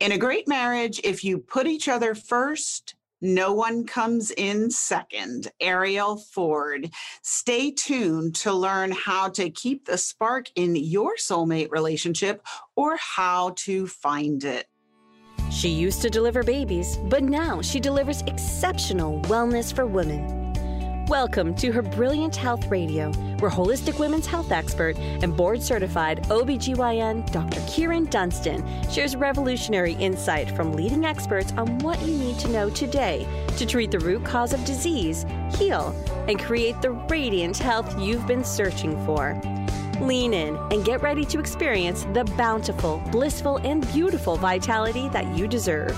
In a great marriage, if you put each other first, no one comes in second. Arielle Ford. Stay tuned to learn how to keep the spark in your soulmate relationship or how to find it. She used to deliver babies, but now she delivers exceptional wellness for women. Welcome to her Brilliant Health Radio, where holistic women's health expert and board certified OBGYN Dr. Kyrin Dunston shares revolutionary insight from leading experts on what you need to know today to treat the root cause of disease, heal, and create the radiant health you've been searching for. Lean in and get ready to experience the bountiful, blissful, and beautiful vitality that you deserve.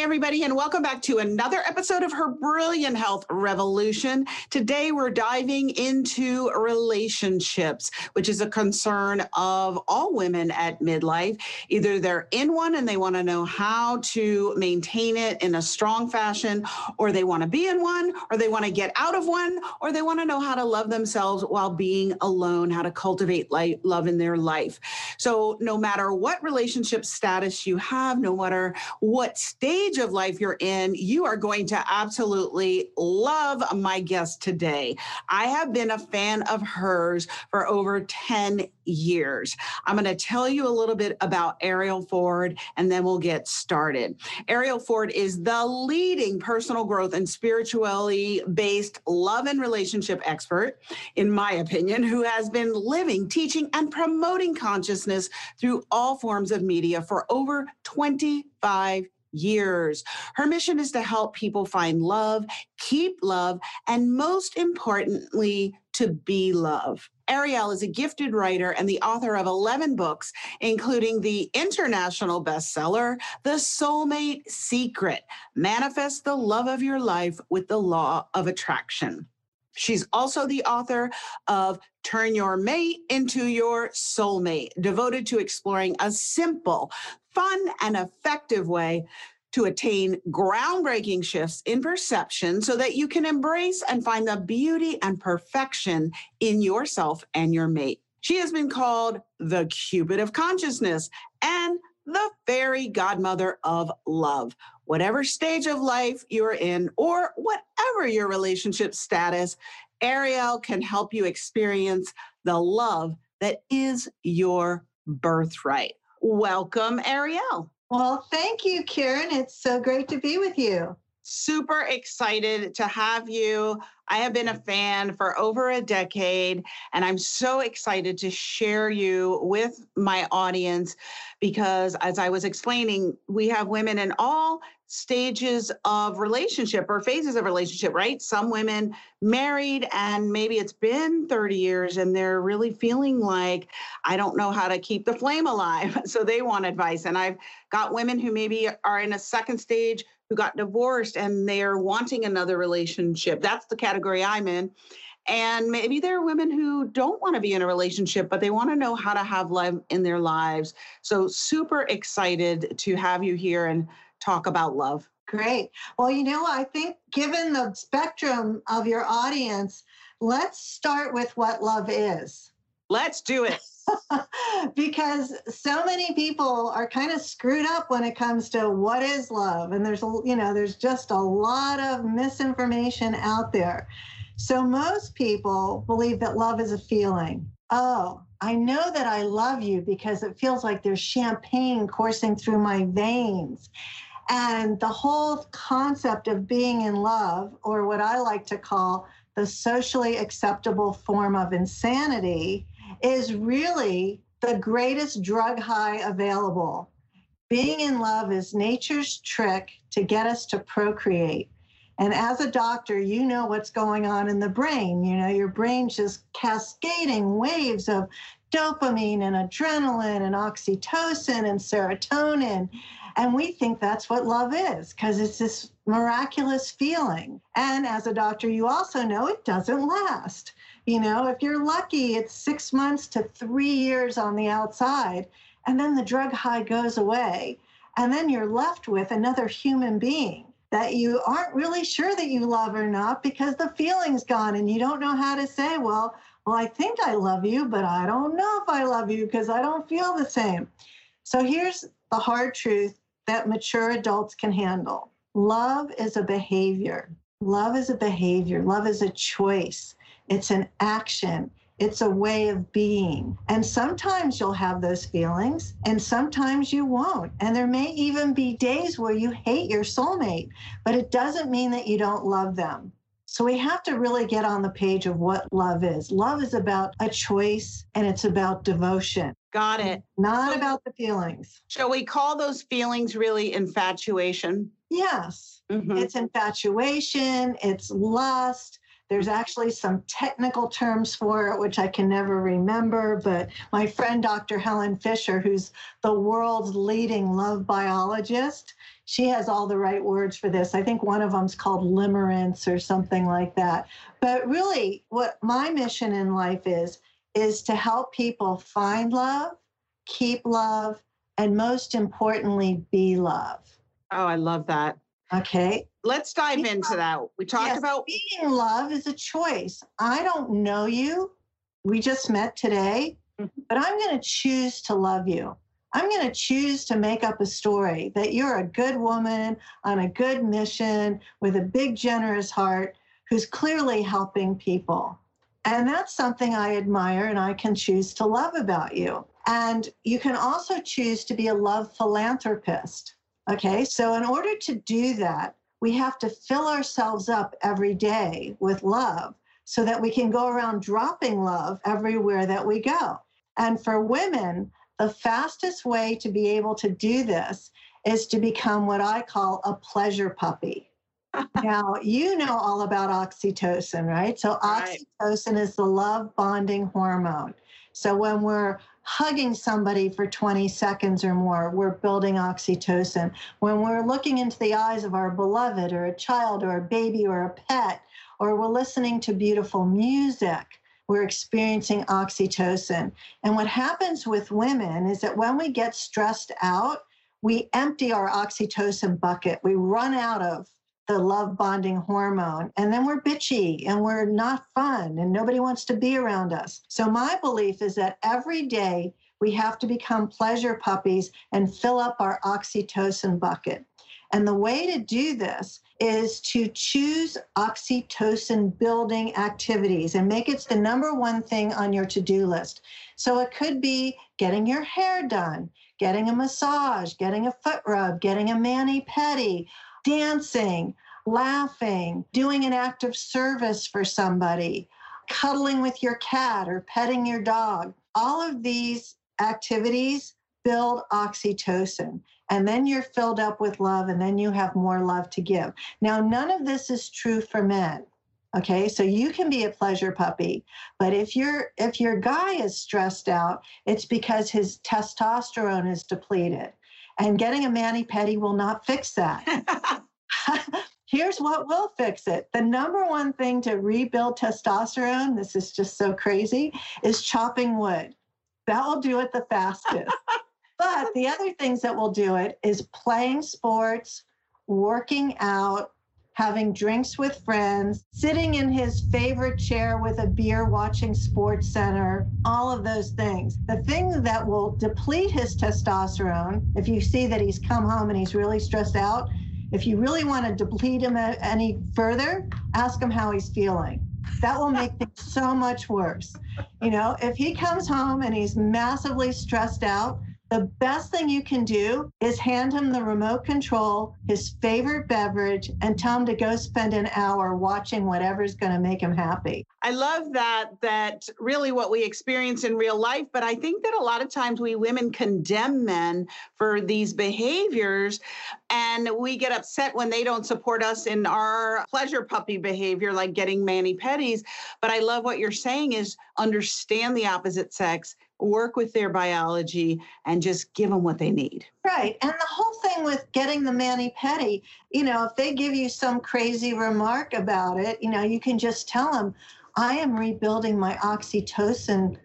Everybody, and welcome back to another episode of Her Brilliant Health Revolution. Today, we're diving into relationships, which is a concern of all women at midlife. Either they're in one and they want to know how to maintain it in a strong fashion, or they want to be in one, or they want to get out of one, or they want to know how to love themselves while being alone, how to cultivate light, love in their life. So, no matter what relationship status you have, no matter what stage stage of life you're in, you are going to absolutely love my guest today. I have been a fan of hers for over 10 years. I'm going to tell you a little bit about Arielle Ford and then we'll get started. Arielle Ford is the leading personal growth and spirituality based love and relationship expert, in my opinion, who has been living, teaching, and promoting consciousness through all forms of media for over 25 years. Her mission is to help people find love, keep love, and most importantly, to be love. Arielle is a gifted writer and the author of 11 books, including the international bestseller, The Soulmate Secret Manifest the Love of Your Life with the Law of Attraction. She's also the author of Turn Your Mate into Your Soulmate, devoted to exploring a simple, fun, and effective way to attain groundbreaking shifts in perception so that you can embrace and find the beauty and perfection in yourself and your mate. She has been called the Cupid of consciousness and the fairy godmother of love. Whatever stage of life you're in, or whatever your relationship status, Arielle can help you experience the love that is your birthright. Welcome, Arielle. Well, thank you, Kyrin. It's so great to be with you. Super excited to have you. I have been a fan for over a decade, and I'm so excited to share you with my audience because, as I was explaining, we have women in all stages of relationship or phases of relationship, right? Some women married and maybe it's been 30 years and they're really feeling like, I don't know how to keep the flame alive. So they want advice. And I've got women who maybe are in a second stage who got divorced and they're wanting another relationship. That's the category I'm in. And maybe there are women who don't want to be in a relationship, but they want to know how to have love in their lives. So, super excited to have you here and talk about love. Great. Well, you know, I think given the spectrum of your audience, let's start with what love is. Let's do it. because so many people are kind of screwed up when it comes to what is love and there's you know there's just a lot of misinformation out there so most people believe that love is a feeling oh i know that i love you because it feels like there's champagne coursing through my veins and the whole concept of being in love or what i like to call the socially acceptable form of insanity is really the greatest drug high available. Being in love is nature's trick to get us to procreate. And as a doctor, you know what's going on in the brain. You know, your brain's just cascading waves of dopamine and adrenaline and oxytocin and serotonin. And we think that's what love is because it's this miraculous feeling. And as a doctor, you also know it doesn't last. You know, if you're lucky, it's six months to three years on the outside, and then the drug high goes away. And then you're left with another human being that you aren't really sure that you love or not because the feeling's gone and you don't know how to say, well, well, I think I love you, but I don't know if I love you because I don't feel the same. So here's the hard truth that mature adults can handle love is a behavior. Love is a behavior. Love is a choice. It's an action. It's a way of being. And sometimes you'll have those feelings, and sometimes you won't. And there may even be days where you hate your soulmate, but it doesn't mean that you don't love them. So we have to really get on the page of what love is. Love is about a choice and it's about devotion. Got it. Not about the feelings. Shall we call those feelings really infatuation? Yes. Mm-hmm. It's infatuation, it's lust, there's actually some technical terms for it, which I can never remember. But my friend, Dr. Helen Fisher, who's the world's leading love biologist, she has all the right words for this. I think one of them's called limerence or something like that. But really, what my mission in life is, is to help people find love, keep love, and most importantly, be love. Oh, I love that. Okay. Let's dive being into that. We talked yes, about being love is a choice. I don't know you. We just met today, mm-hmm. but I'm going to choose to love you. I'm going to choose to make up a story that you're a good woman on a good mission with a big, generous heart who's clearly helping people. And that's something I admire and I can choose to love about you. And you can also choose to be a love philanthropist. Okay, so in order to do that, we have to fill ourselves up every day with love so that we can go around dropping love everywhere that we go. And for women, the fastest way to be able to do this is to become what I call a pleasure puppy. now, you know all about oxytocin, right? So, right. oxytocin is the love bonding hormone. So, when we're hugging somebody for 20 seconds or more, we're building oxytocin. When we're looking into the eyes of our beloved or a child or a baby or a pet, or we're listening to beautiful music, we're experiencing oxytocin. And what happens with women is that when we get stressed out, we empty our oxytocin bucket. We run out of the love bonding hormone. And then we're bitchy and we're not fun and nobody wants to be around us. So, my belief is that every day we have to become pleasure puppies and fill up our oxytocin bucket. And the way to do this is to choose oxytocin building activities and make it the number one thing on your to do list. So it could be getting your hair done, getting a massage, getting a foot rub, getting a mani pedi, dancing, laughing, doing an act of service for somebody, cuddling with your cat or petting your dog. All of these activities build oxytocin. And then you're filled up with love, and then you have more love to give. Now, none of this is true for men. Okay, so you can be a pleasure puppy, but if your if your guy is stressed out, it's because his testosterone is depleted. And getting a mani pedi will not fix that. Here's what will fix it. The number one thing to rebuild testosterone, this is just so crazy, is chopping wood. That will do it the fastest. but the other things that will do it is playing sports, working out, having drinks with friends, sitting in his favorite chair with a beer watching Sports Center, all of those things. The thing that will deplete his testosterone, if you see that he's come home and he's really stressed out, if you really want to deplete him any further, ask him how he's feeling. That will make things so much worse. You know, if he comes home and he's massively stressed out, the best thing you can do is hand him the remote control, his favorite beverage, and tell him to go spend an hour watching whatever's going to make him happy. I love that, that really what we experience in real life. But I think that a lot of times we women condemn men for these behaviors and we get upset when they don't support us in our pleasure puppy behavior, like getting mani pedis. But I love what you're saying is understand the opposite sex work with their biology and just give them what they need. Right. And the whole thing with getting the mani pedi, you know, if they give you some crazy remark about it, you know, you can just tell them, I am rebuilding my oxytocin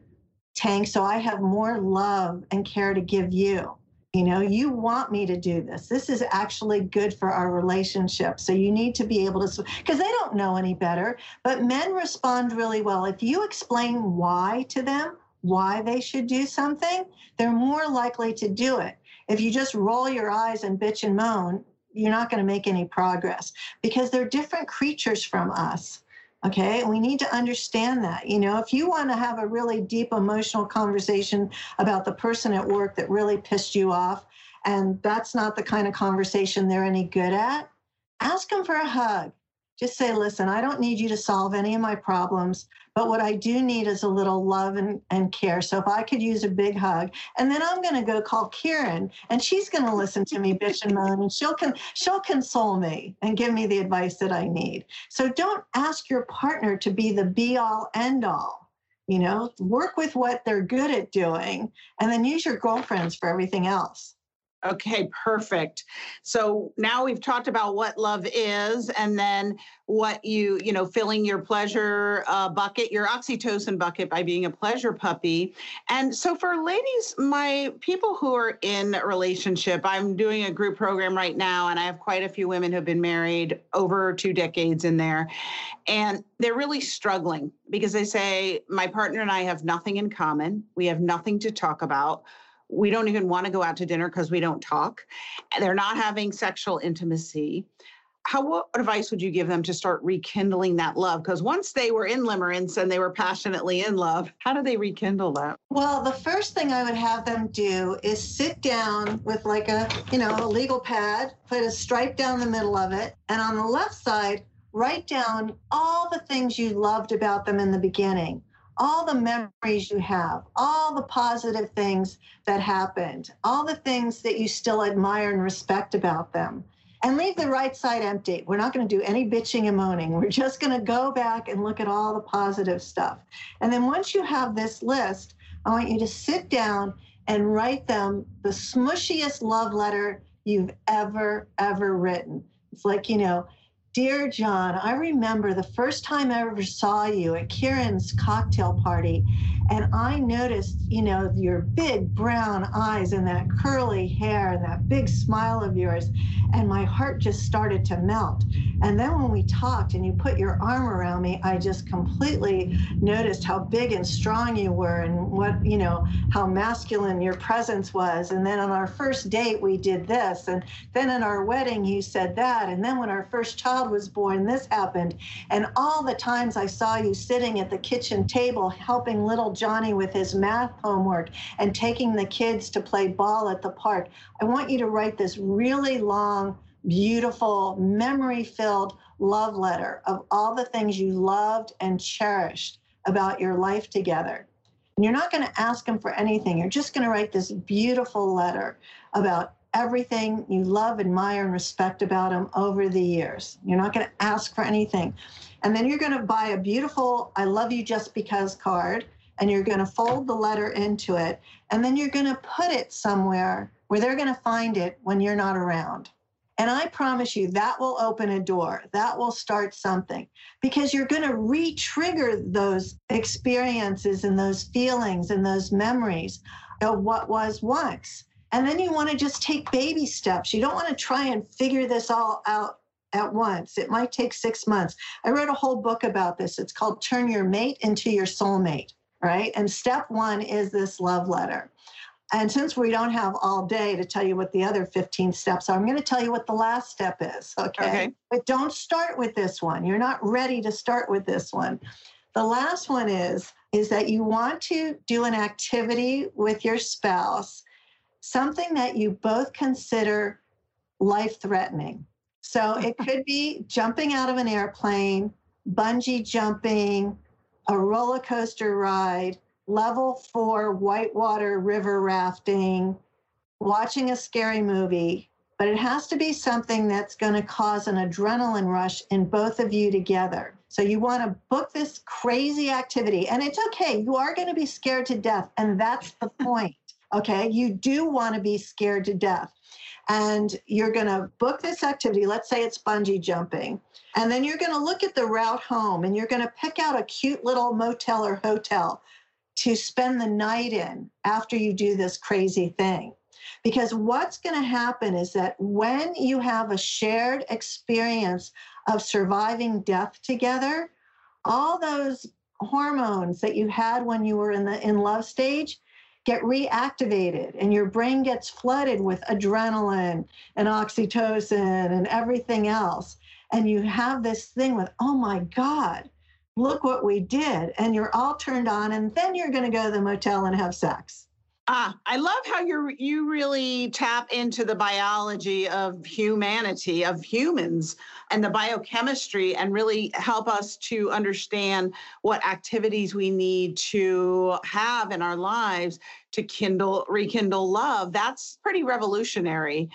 tank so I have more love and care to give you. You know, you want me to do this. This is actually good for our relationship. So you need to be able to, because they don't know any better. But men respond really well. If you explain why to them, why they should do something, they're more likely to do it. If you just roll your eyes and bitch and moan, you're not going to make any progress because they're different creatures from us. Okay, we need to understand that. You know, if you want to have a really deep emotional conversation about the person at work that really pissed you off, and that's not the kind of conversation they're any good at, ask them for a hug just say, listen, I don't need you to solve any of my problems, but what I do need is a little love and, and care. So if I could use a big hug, and then I'm going to go call Kyrin, and she's going to listen to me bitch and moan, and she'll con- she'll console me and give me the advice that I need. So don't ask your partner to be the be all end all. You know, work with what they're good at doing, and then use your girlfriends for everything else. Okay, perfect. So now we've talked about what love is and then what you, you know, filling your pleasure uh, bucket, your oxytocin bucket by being a pleasure puppy. And so for ladies, my people who are in a relationship, I'm doing a group program right now and I have quite a few women who've been married over two decades in there. And they're really struggling because they say, my partner and I have nothing in common. We have nothing to talk about we don't even want to go out to dinner because we don't talk. They're not having sexual intimacy. How what advice would you give them to start rekindling that love? Because once they were in limerence and they were passionately in love, how do they rekindle that? Well, the first thing I would have them do is sit down with like a, you know, a legal pad, put a stripe down the middle of it, and on the left side, write down all the things you loved about them in the beginning all the memories you have, all the positive things that happened, all the things that you still admire and respect about them. And leave the right side empty. We're not going to do any bitching and moaning. We're just going to go back and look at all the positive stuff. And then once you have this list, I want you to sit down and write them the smushiest love letter you've ever, ever written. It's like, you know, Dear John, I remember the first time I ever saw you at Kyrin's cocktail party, and I noticed, you know, your big brown eyes and that curly hair and that big smile of yours, and my heart just started to melt. And then when we talked and you put your arm around me, I just completely noticed how big and strong you were and what, you know, how masculine your presence was. And then on our first date, we did this. And then in our wedding, you said that. And then when our first child child was born, this happened. And all the times I saw you sitting at the kitchen table helping little Johnny with his math homework and taking the kids to play ball at the park. I want you to write this really long, beautiful, memory filled love letter of all the things you loved and cherished about your life together. And you're not going to ask them for anything. You're just going to write this beautiful letter about everything you love, admire, and respect about him over the years. You're not going to ask for anything. And then you're going to buy a beautiful I love you just because card, and you're going to fold the letter into it. And then you're going to put it somewhere where they're going to find it when you're not around. And I promise you that will open a door. That will start something because you're going to re trigger those experiences and those feelings and those memories of what was once. And then you want to just take baby steps. You don't want to try and figure this all out at once. It might take six months. I wrote a whole book about this. It's called Turn Your Mate into Your Soulmate, right? And step one is this love letter. And since we don't have all day to tell you what the other 15 steps are, I'm going to tell you what the last step is. Okay? okay. But don't start with this one. You're not ready to start with this one. The last one is is that you want to do an activity with your spouse something that you both consider life threatening. So it could be jumping out of an airplane, bungee jumping, a roller coaster ride, level four whitewater river rafting, watching a scary movie. But it has to be something that's going to cause an adrenaline rush in both of you together. So you want to book this crazy activity. And it's okay, you are going to be scared to death. And that's the point. Okay, you do want to be scared to death. And you're going to book this activity. Let's say it's bungee jumping. And then you're going to look at the route home and you're going to pick out a cute little motel or hotel to spend the night in after you do this crazy thing. Because what's going to happen is that when you have a shared experience of surviving death together, all those hormones that you had when you were in the in love stage get reactivated and your brain gets flooded with adrenaline and oxytocin and everything else. And you have this thing with oh my god look what we did. And you're all turned on and then you're going to go to the motel and have sex Ah, I love how you you really tap into the biology of humanity, of humans, and the biochemistry, and really help us to understand what activities we need to have in our lives to kindle, rekindle love. That's pretty revolutionary.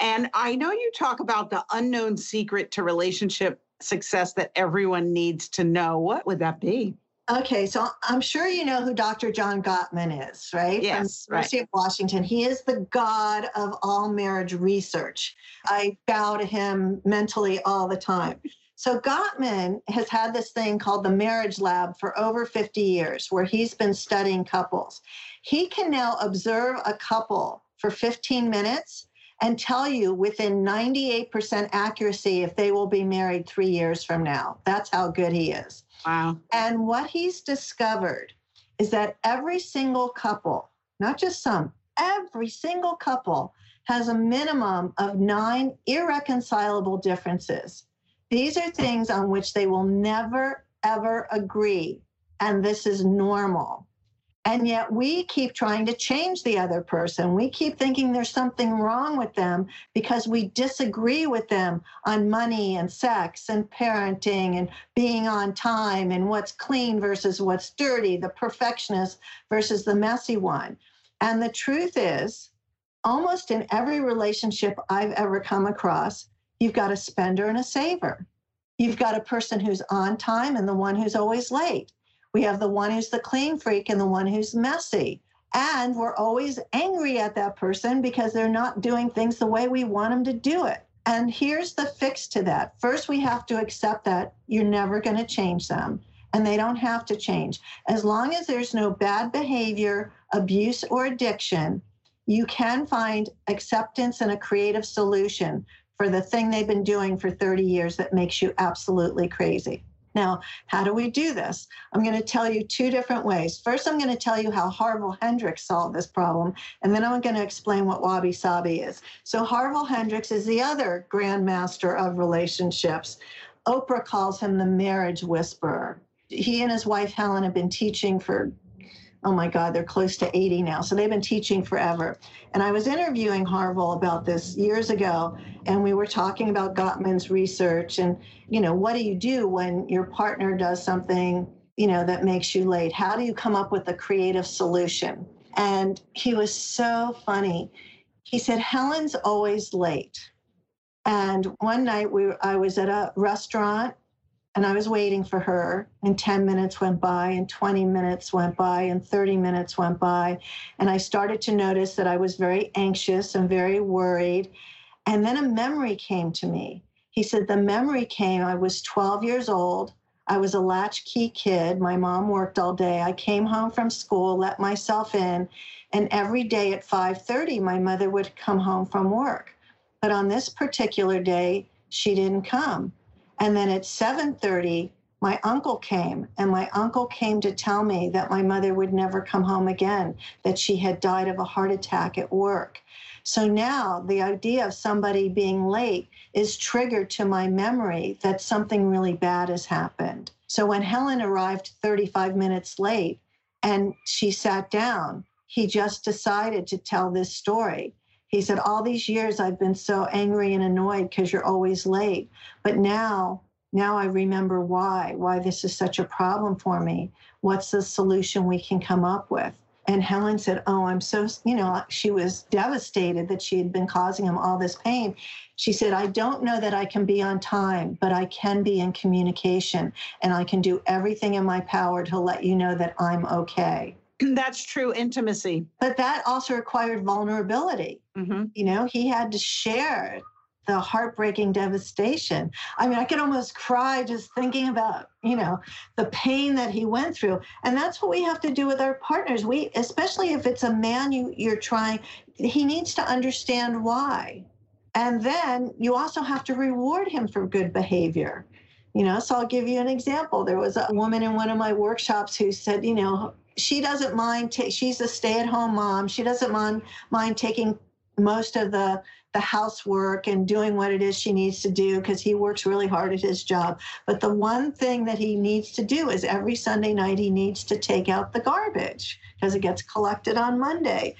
And I know you talk about the unknown secret to relationship success that everyone needs to know. What would that be? Okay, so I'm sure you know who Dr. John Gottman is, right? Yes, From University right. of Washington. He is the god of all marriage research. I bow to him mentally all the time. So Gottman has had this thing called the Marriage Lab for over 50 years, where he's been studying couples. He can now observe a couple for 15 minutes and tell you within 98% accuracy if they will be married three years from now. That's how good he is. Wow. And what he's discovered is that every single couple, not just some, every single couple has a minimum of nine irreconcilable differences. These are things on which they will never, ever agree. And this is normal. And yet we keep trying to change the other person. We keep thinking there's something wrong with them because we disagree with them on money and sex and parenting and being on time and what's clean versus what's dirty, the perfectionist versus the messy one. And the truth is, almost in every relationship I've ever come across, you've got a spender and a saver. You've got a person who's on time and the one who's always late. We have the one who's the clean freak and the one who's messy. And we're always angry at that person because they're not doing things the way we want them to do it. And here's the fix to that. First, we have to accept that you're never going to change them and they don't have to change. As long as there's no bad behavior, abuse, or addiction, you can find acceptance and a creative solution for the thing they've been doing for 30 years that makes you absolutely crazy. Now, how do we do this? I'm going to tell you two different ways. First, I'm going to tell you how Harville Hendrix solved this problem, and then I'm going to explain what Wabi Sabi is. So, Harville Hendrix is the other grandmaster of relationships. Oprah calls him the marriage whisperer. He and his wife Helen have been teaching for oh my God, they're close to 80 now. So they've been teaching forever. And I was interviewing Harville about this years ago, and we were talking about Gottman's research and, you know, what do you do when your partner does something, you know, that makes you late? How do you come up with a creative solution? And he was so funny. He said, Helen's always late. And one night we, I was at a restaurant and I was waiting for her, and 10 minutes went by, and 20 minutes went by, and 30 minutes went by. And I started to notice that I was very anxious and very worried. And then a memory came to me. He said, The memory came, I was 12 years old. I was a latchkey kid. My mom worked all day. I came home from school, let myself in, and every day at 5:30 my mother would come home from work. But on this particular day, she didn't come. And then at 7:30, my uncle came, and my uncle came to tell me that my mother would never come home again, that she had died of a heart attack at work. So now the idea of somebody being late is triggered to my memory that something really bad has happened. So when Helen arrived 35 minutes late and she sat down, he just decided to tell this story. He said, All these years I've been so angry and annoyed because you're always late. But now, now I remember why, why this is such a problem for me. What's the solution we can come up with? And Helen said, Oh, I'm so, you know, she was devastated that she had been causing him all this pain. She said, I don't know that I can be on time, but I can be in communication and I can do everything in my power to let you know that I'm okay. That's true intimacy. But that also required vulnerability. Mm-hmm. You know, he had to share the heartbreaking devastation. I mean, I could almost cry just thinking about, you know, the pain that he went through. And that's what we have to do with our partners. We, especially if it's a man you you're trying, he needs to understand why. And then you also have to reward him for good behavior. You know, so I'll give you an example. There was a woman in one of my workshops who said, you know, she doesn't mind, ta- she's a stay at home mom. She doesn't mind, mind taking most of the the housework and doing what it is she needs to do because he works really hard at his job. But the one thing that he needs to do is every Sunday night he needs to take out the garbage because it gets collected on Monday.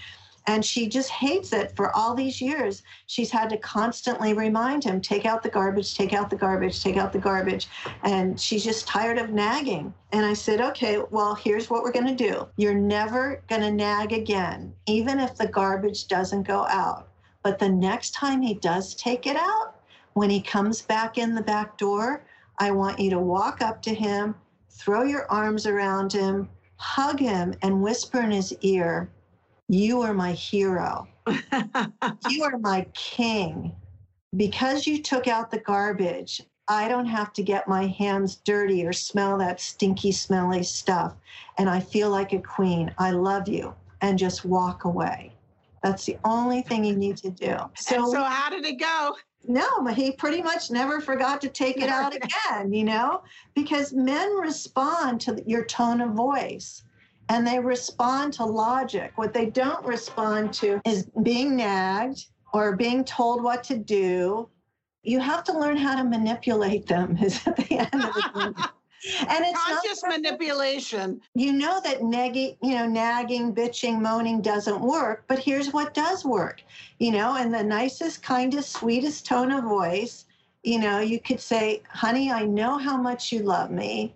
And she just hates it for all these years. She's had to constantly remind him take out the garbage, take out the garbage, take out the garbage. And she's just tired of nagging. And I said, okay, well, here's what we're going to do. You're never going to nag again, even if the garbage doesn't go out. But the next time he does take it out, when he comes back in the back door, I want you to walk up to him, throw your arms around him, hug him, and whisper in his ear, you are my hero. you are my king. Because you took out the garbage, I don't have to get my hands dirty or smell that stinky, smelly stuff. And I feel like a queen. I love you. And just walk away. That's the only thing you need to do. So, so how did it go? No, he pretty much never forgot to take it out again, you know, because men respond to your tone of voice and they respond to logic. What they don't respond to is being nagged or being told what to do. You have to learn how to manipulate them is at the end of the day. And it's conscious manipulation. You know that nagging, you know, nagging, bitching, moaning doesn't work, but here's what does work. You know, in the nicest, kindest, sweetest tone of voice, you know, you could say, honey, I know how much you love me.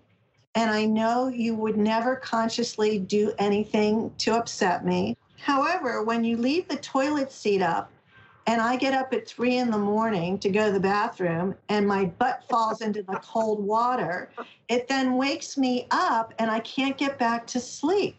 And I know you would never consciously do anything to upset me. However, when you leave the toilet seat up and I get up at three in the morning to go to the bathroom and my butt falls into the cold water, it then wakes me up and I can't get back to sleep.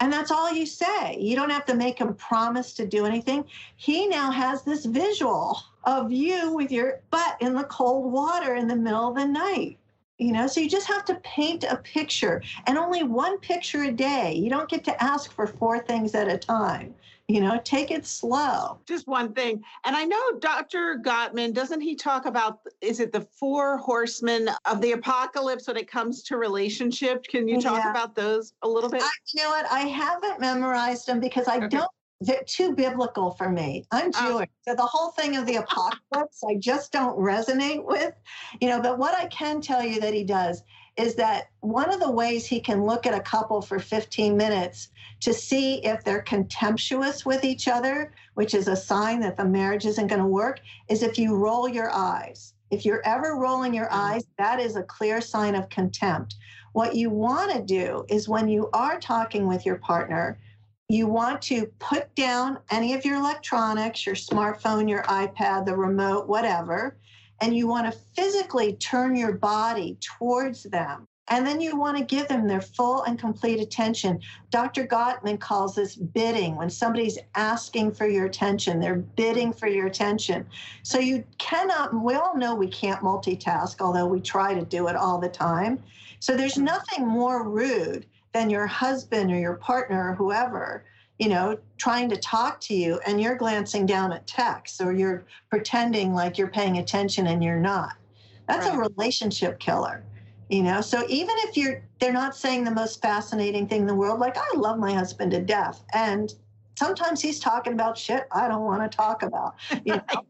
And that's all you say. You don't have to make him promise to do anything. He now has this visual of you with your butt in the cold water in the middle of the night you know so you just have to paint a picture and only one picture a day you don't get to ask for four things at a time you know take it slow just one thing and i know dr gottman doesn't he talk about is it the four horsemen of the apocalypse when it comes to relationship can you talk yeah. about those a little bit I, you know what i haven't memorized them because i okay. don't they're too biblical for me. I'm oh. Jewish. So the whole thing of the apocalypse, I just don't resonate with, you know, but what I can tell you that he does is that one of the ways he can look at a couple for 15 minutes to see if they're contemptuous with each other, which is a sign that the marriage isn't going to work, is if you roll your eyes. If you're ever rolling your mm. eyes, that is a clear sign of contempt. What you want to do is when you are talking with your partner, you want to put down any of your electronics, your smartphone, your iPad, the remote, whatever, and you want to physically turn your body towards them. And then you want to give them their full and complete attention. Dr. Gottman calls this bidding. When somebody's asking for your attention, they're bidding for your attention. So you cannot, we all know we can't multitask, although we try to do it all the time. So there's hmm. nothing more rude than your husband or your partner or whoever you know trying to talk to you and you're glancing down at text or you're pretending like you're paying attention and you're not. That's right. a relationship killer you know? So even if you're they're not saying the most fascinating thing in the world like i love my husband to death and sometimes he's talking about shit i don't want to talk about you know?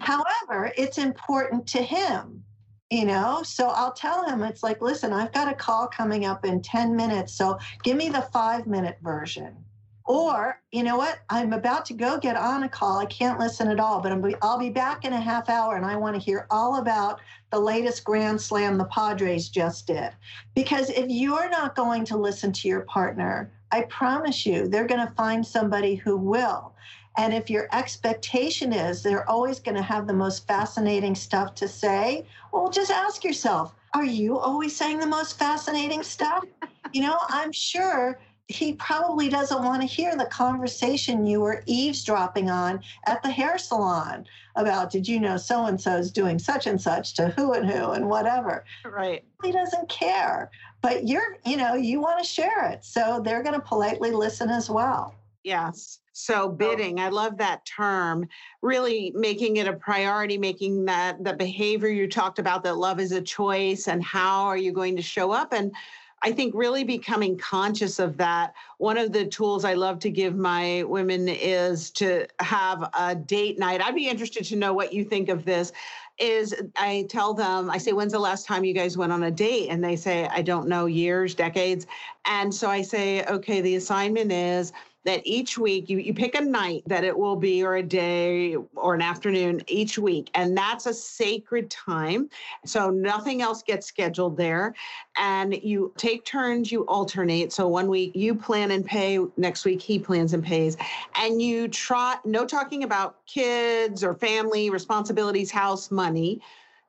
However it's important to him you know? So i'll tell him it's like listen i've got a call coming up in 10 minutes so give me the five minute version. Or you know what? I'm about to go get on a call. I can't listen at all but i i'll be back in a half hour and i want to hear all about the latest grand slam the padres just did. Because if you're not going to listen to your partner i promise you they're going to find somebody who will and if your expectation is they're always going to have the most fascinating stuff to say, well, just ask yourself, are you always saying the most fascinating stuff? you know, I'm sure he probably doesn't want to hear the conversation you were eavesdropping on at the hair salon about did you know so and so is doing such and such to who and who and whatever right he doesn't care but you're you know you want to share it so they're going to politely listen as well Yes. So oh. bidding, I love that term. Really making it a priority, making that the behavior you talked about that love is a choice and how are you going to show up and I think really becoming conscious of that. One of the tools I love to give my women is to have a date night. I'd be interested to know what you think of this is I tell them, I say, when's the last time you guys went on a date? And they say, I don't know, years, decades. And so I say, okay, the assignment is that each week you, you pick a night that it will be or a day or an afternoon each week and that's a sacred time. So nothing else gets scheduled there. And you take turns you alternate. So one week you plan and pay next week he plans and pays. And you try no talking about kids or family responsibilities house money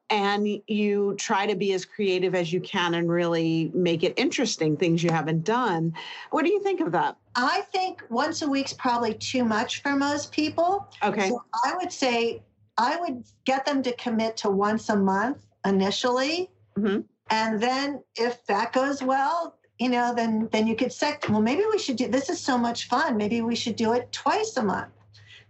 and you try to be as creative as you can and really make it interesting things you haven't done. What do you think of that? I think once a week's probably too much for most people. Okay. So i would say i would get them to commit to once a month initially. Mm-hmm. and then if that goes well you know then then you could say well maybe we should do this is so much fun. Maybe we should do it twice a month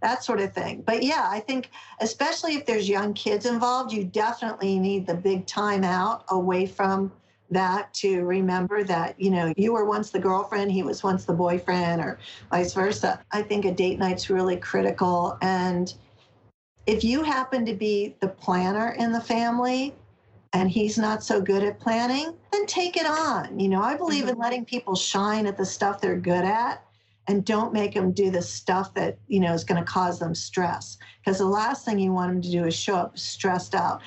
that sort of thing. But yeah, I think especially if there's young kids involved, you definitely need the big time out away from that to remember that you know you were once the girlfriend he was once the boyfriend or vice versa i think a date night's really critical and if you happen to be the planner in the family and he's not so good at planning then take it on you know i believe mm-hmm. in letting people shine at the stuff they're good at and don't make them do the stuff that you know is going to cause them stress. Because the last thing you want them to do is show up stressed out.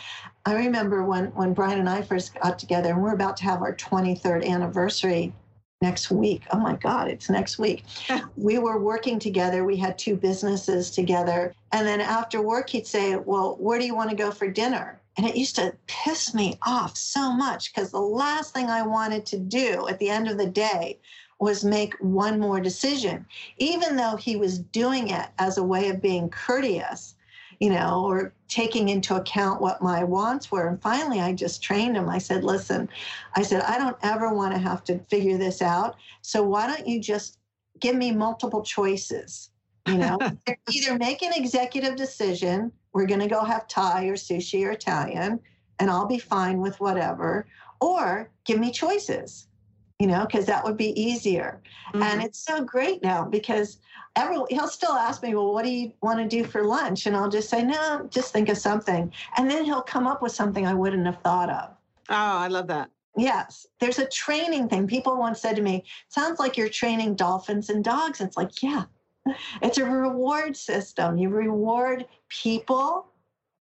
I remember when when brian and i first got together and we're about to have our 23rd anniversary next week. Oh my god it's next week. We were working together. We had two businesses together. And then after work he'd say well where do you want to go for dinner? And it used to piss me off so much because the last thing I wanted to do at the end of the day was make one more decision, even though he was doing it as a way of being courteous, you know, or taking into account what my wants were. And finally, I just trained him. I said, listen, I said, I don't ever want to have to figure this out. So why don't you just give me multiple choices? You know, either make an executive decision, we're going to go have Thai or sushi or Italian, and I'll be fine with whatever, or give me choices you know, because that would be easier. Mm-hmm. And it's so great now because everyone, he'll still ask me, well, what do you want to do for lunch? And I'll just say, no, just think of something. And then he'll come up with something I wouldn't have thought of. Oh, I love that. Yes, there's a training thing. People once said to me, sounds like you're training dolphins and dogs. It's like, yeah, it's a reward system. You reward people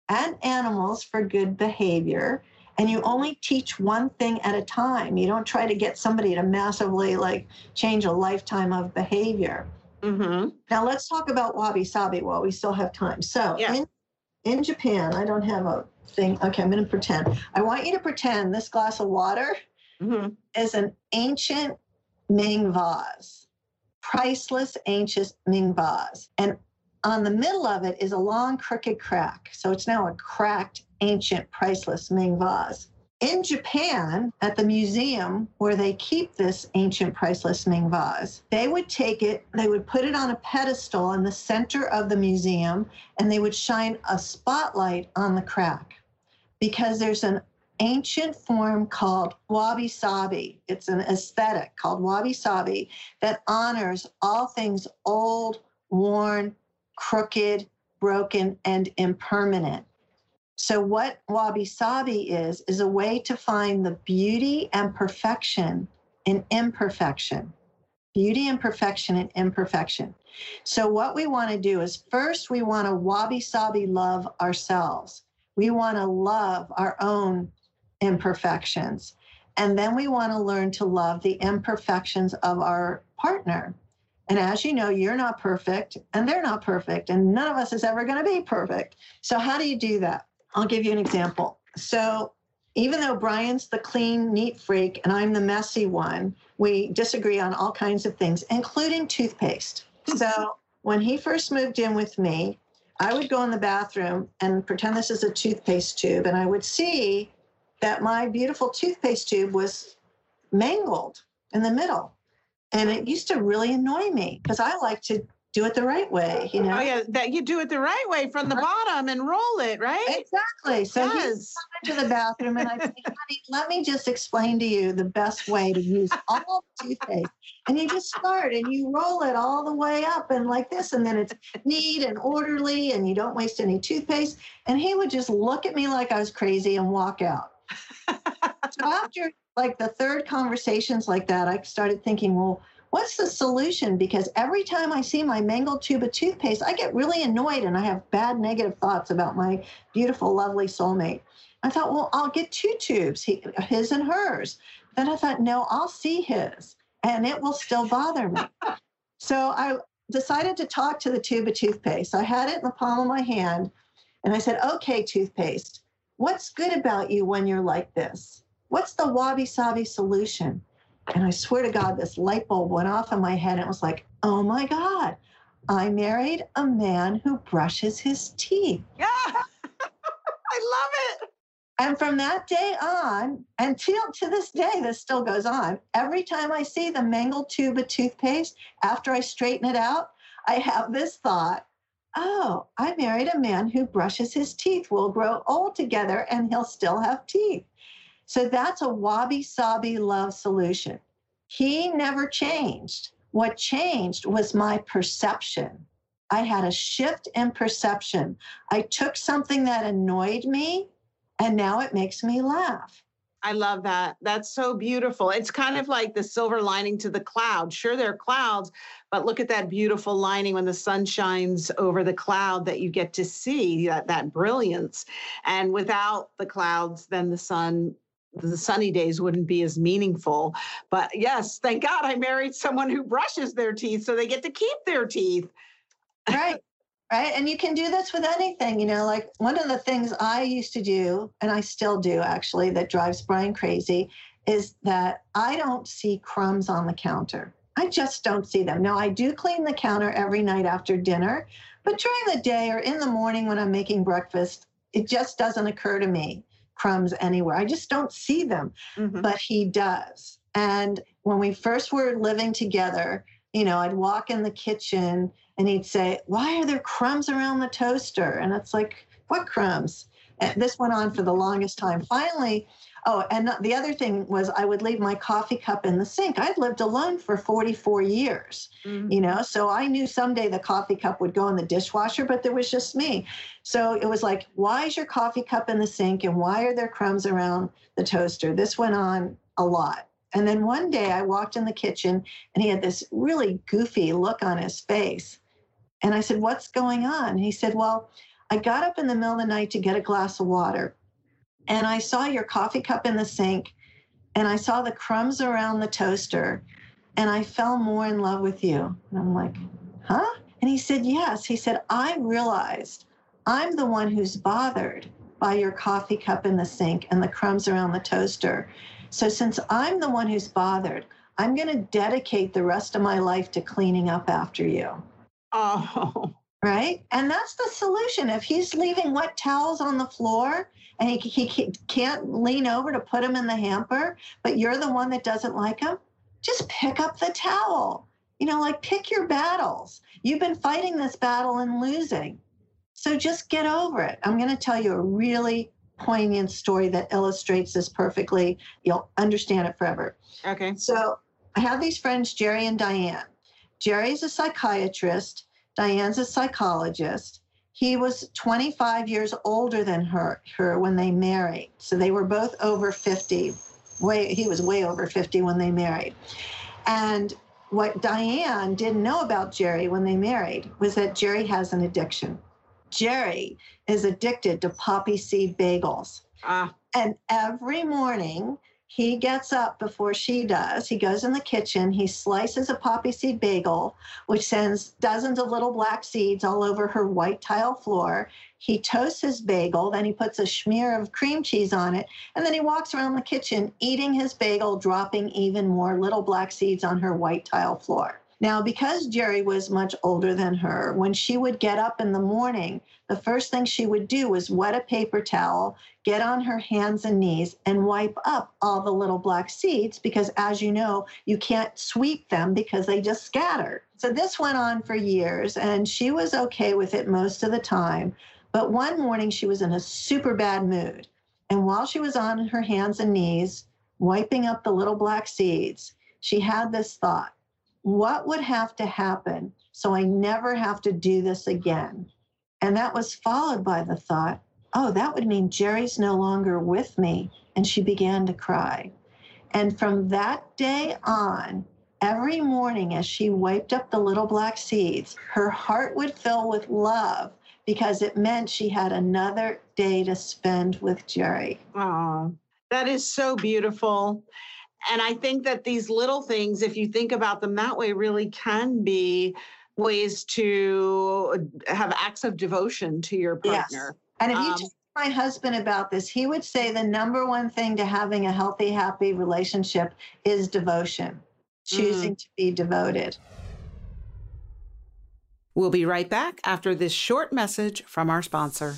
and animals for good behavior and you only teach one thing at a time. You don't try to get somebody to massively like change a lifetime of behavior. Mm-hmm. Now let's talk about wabi sabi while we still have time. So yeah. in, in Japan, I don't have a thing. Okay, I'm going to pretend. I want you to pretend this glass of water mm-hmm. is an ancient Ming vase, priceless ancient Ming vase. And on the middle of it is a long crooked crack. So it's now a cracked ancient priceless Ming vase. In Japan, at the museum where they keep this ancient priceless Ming vase, they would take it, they would put it on a pedestal in the center of the museum, and they would shine a spotlight on the crack because there's an ancient form called wabi sabi. It's an aesthetic called wabi sabi that honors all things old, worn, crooked, broken, and impermanent. So, what wabi sabi is, is a way to find the beauty and perfection in imperfection. Beauty and perfection in imperfection. So, what we want to do is first, we want to wabi sabi love ourselves. We want to love our own imperfections. And then we want to learn to love the imperfections of our partner. And as you know, you're not perfect and they're not perfect, and none of us is ever going to be perfect. So, how do you do that? I'll give you an example. So, even though Brian's the clean, neat freak and I'm the messy one, we disagree on all kinds of things, including toothpaste. So, when he first moved in with me, I would go in the bathroom and pretend this is a toothpaste tube, and I would see that my beautiful toothpaste tube was mangled in the middle. And it used to really annoy me because I like to do it the right way, you oh, know? Oh, yeah, that you do it the right way from the uh-huh. bottom and roll it, right? Exactly. So Yes. he's coming to the bathroom and I say, honey, let me just explain to you the best way to use all toothpaste. And you just start and you roll it all the way up and like this, and then it's neat and orderly and you don't waste any toothpaste. And he would just look at me like I was crazy and walk out. so after like the third conversations like that, I started thinking, well, what's the solution? Because every time I see my mangled tube of toothpaste, I get really annoyed and I have bad negative thoughts about my beautiful, lovely soulmate. I thought, well, I'll get two tubes, his and hers. Then I thought, no, I'll see his and it will still bother me. so I decided to talk to the tube of toothpaste. I had it in the palm of my hand and I said, okay, toothpaste, what's good about you when you're like this? What's the wabi sabi solution? And I swear to God, this light bulb went off in my head. And it was like, oh my God, I married a man who brushes his teeth. Yeah. I love it. And from that day on, until to this day, this still goes on. Every time I see the mangled tube of toothpaste, after I straighten it out, I have this thought oh, I married a man who brushes his teeth. We'll grow old together and he'll still have teeth. So that's a wabi sabi love solution. He never changed. What changed was my perception. I had a shift in perception. I took something that annoyed me and now it makes me laugh. I love that. That's so beautiful. It's kind of like the silver lining to the cloud. Sure, there are clouds, but look at that beautiful lining when the sun shines over the cloud that you get to see that, that brilliance. And without the clouds, then the sun the sunny days wouldn't be as meaningful. But yes, thank God I married someone who brushes their teeth so they get to keep their teeth. Right. right. And you can do this with anything. You know, like one of the things I used to do, and I still do actually, that drives Brian crazy, is that I don't see crumbs on the counter. I just don't see them. Now, I do clean the counter every night after dinner, but during the day or in the morning when I'm making breakfast, it just doesn't occur to me crumbs anywhere. I just don't see them, Mhm. but he does. And when we first were living together, you know, I'd walk in the kitchen and he'd say, Why are there crumbs around the toaster? And it's like, What crumbs? And this went on for the longest time. Finally, oh, and the other thing was I would leave my coffee cup in the sink. I'd lived alone for 44 years Mhm. you know? So i knew someday the coffee cup would go in the dishwasher but there was just me. So it was like why is your coffee cup in the sink and why are there crumbs around the toaster? This went on a lot. And then one day i walked in the kitchen and he had this really goofy look on his face. And i said what's going on? He said well i got up in the middle of the night to get a glass of water and i saw your coffee cup in the sink and i saw the crumbs around the toaster and I fell more in love with you. And I'm like, huh? And he said, yes. He said, I realized I'm the one who's bothered by your coffee cup in the sink and the crumbs around the toaster. So since I'm the one who's bothered, I'm going to dedicate the rest of my life to cleaning up after you. Oh, Right. And that's the solution. If he's leaving wet towels on the floor and he, he can't lean over to put them in the hamper, but you're the one that doesn't like them, just pick up the towel. You know, like pick your battles. You've been fighting this battle and losing. So just get over it. I'm going to tell you a really poignant story that illustrates this perfectly. You'll understand it forever. okay. So I have these friends, Jerry and Diane. Jerry's a psychiatrist, Diane's a psychologist. He was 25 years older than her, her when they married. So they were both over 50. Way he was way over 50 when they married. And what Diane didn't know about Jerry when they married was that Jerry has an addiction. Jerry is addicted to poppy seed bagels. Ah, And every morning he gets up before she does. He goes in the kitchen, he slices a poppy seed bagel, which sends dozens of little black seeds all over her white tile floor. He toasts his bagel, then he puts a smear of cream cheese on it, and then he walks around the kitchen eating his bagel, dropping even more little black seeds on her white tile floor. Now, because Jerry was much older than her, when she would get up in the morning, the first thing she would do was wet a paper towel, get on her hands and knees, and wipe up all the little black seeds because, as you know, you can't sweep them because they just scatter. So this went on for years, and she was okay with it most of the time. But one morning, she was in a super bad mood. And while she was on her hands and knees, wiping up the little black seeds, she had this thought what would have to happen so I never have to do this again? And that was followed by the thought, oh, that would mean Jerry's no longer with me. And she began to cry. And from that day on, every morning as she wiped up the little black seeds, her heart would fill with love because it meant she had another day to spend with Jerry. Oh, that is so beautiful and I think that these little things, if you think about them that way, really can be ways to have acts of devotion to your partner. Yes. And if you um, talk to my husband about this, he would say the number one thing to having a healthy, happy relationship is devotion, choosing mm. to be devoted. We'll be right back after this short message from our sponsor.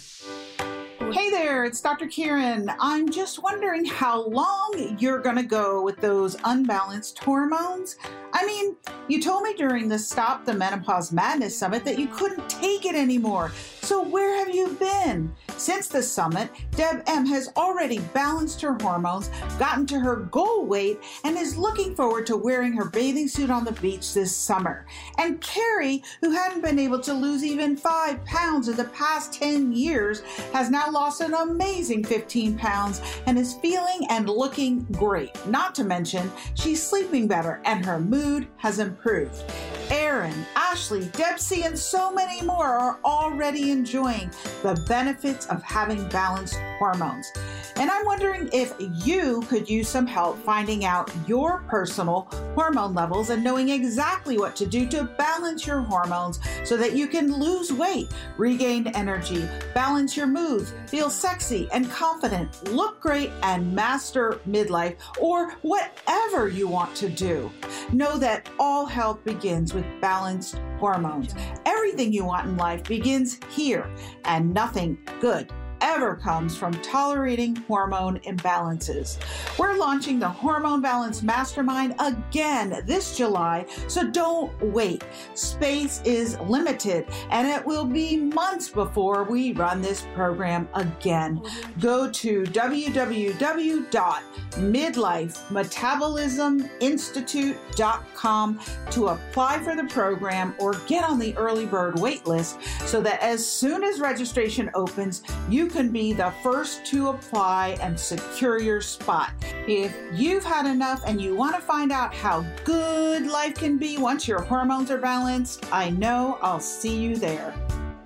Hey there, it's Dr. Kyrin. I'm just wondering how long you're going to go with those unbalanced hormones. I mean, you told me during the Stop the Menopause Madness Summit that you couldn't take it anymore. So, where have you been? Since the summit, Deb M has already balanced her hormones, gotten to her goal weight, and is looking forward to wearing her bathing suit on the beach this summer. And Carrie, who hadn't been able to lose even five pounds in the past 10 years, has now lost an amazing 15 pounds and is feeling and looking great. Not to mention, she's sleeping better and her mood has improved. Aaron, Ashley, Debsy, and so many more are already enjoying the benefits of having balanced hormones. And I'm wondering if you could use some help finding out your personal hormone levels and knowing exactly what to do to balance your hormones so that you can lose weight, regain energy, balance your moods, feel sexy and confident, look great, and master midlife or whatever you want to do. Know that all health begins with balanced hormones. Everything you want in life begins here, and nothing good ever comes from tolerating hormone imbalances. We're launching the Hormone Balance Mastermind again this July, so don't wait. Space is limited and it will be months before we run this program again. Go to www.midlifemetabolisminstitute.com to apply for the program or get on the early bird wait list so that as soon as registration opens, you can be the first to apply and secure your spot. If you've had enough and you want to find out how good life can be once your hormones are balanced, I know I'll see you there.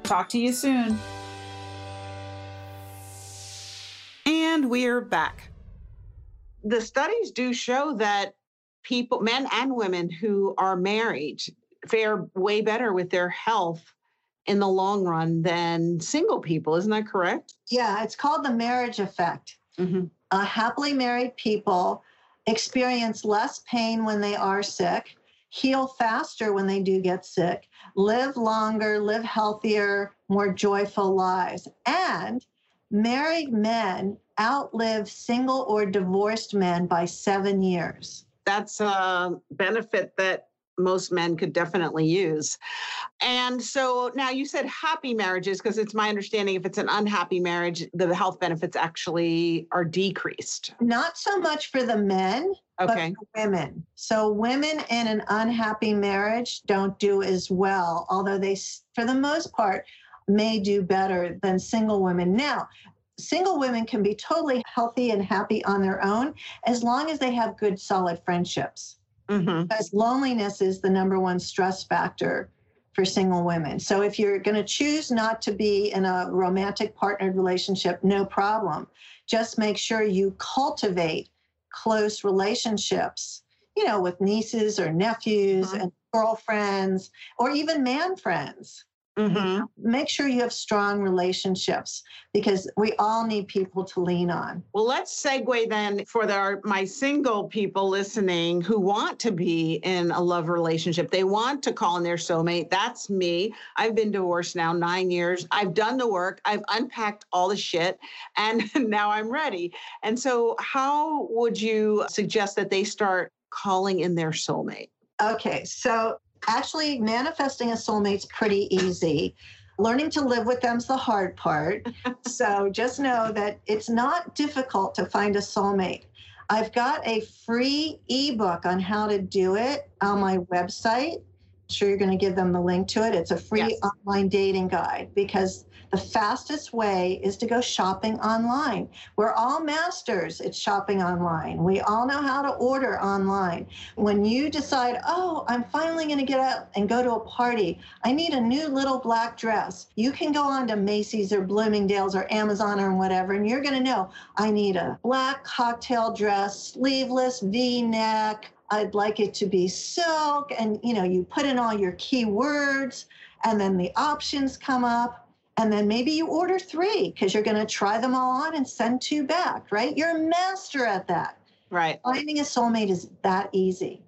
Talk to you soon. And we're back. The studies do show that people, men and women who are married, fare way better with their health in the long run than single people. Isn't that correct? Yeah, it's called the marriage effect. Mm-hmm. Uh, happily married people experience less pain when they are sick, heal faster when they do get sick, live longer, live healthier, more joyful lives. And married men outlive single or divorced men by seven years. That's a benefit that most men could definitely use. And so now you said happy marriages, because it's my understanding if it's an unhappy marriage, the health benefits actually are decreased. Not so much for the men, okay. but for women. So women in an unhappy marriage don't do as well, although they, for the most part, may do better than single women. Now, single women can be totally healthy and happy on their own as long as they have good, solid friendships. Mm-hmm. Because loneliness is the number one stress factor for single women. So if you're going to choose not to be in a romantic partnered relationship, no problem. Just make sure you cultivate close relationships, you know, with nieces or nephews mm-hmm. and girlfriends or even man friends. Mm-hmm. Make sure you have strong relationships because we all need people to lean on. Well, let's segue then for the, my single people listening who want to be in a love relationship. They want to call in their soulmate. That's me. I've been divorced now nine years. I've done the work. I've unpacked all the shit, and now I'm ready. And so, how would you suggest that they start calling in their soulmate? Okay, so actually manifesting a soulmate's pretty easy. Learning to live with them's the hard part. so just know that it's not difficult to find a soulmate. I've got a free ebook on how to do it on my website. I'm sure you're going to give them the link to it. It's a free yes. online dating guide because the fastest way is to go shopping online. We're all masters at shopping online. We all know how to order online. When you decide, oh, I'm finally going to get out and go to a party, I need a new little black dress, you can go on to Macy's or Bloomingdale's or Amazon or whatever, and you're going to know I need a black cocktail dress, sleeveless v neck. I'd like it to be silk. And you know, you put in all your keywords and then the options come up and then maybe you order three because you're going to try them all on and send two back, right? You're a master at that. Right. Finding a soulmate is that easy.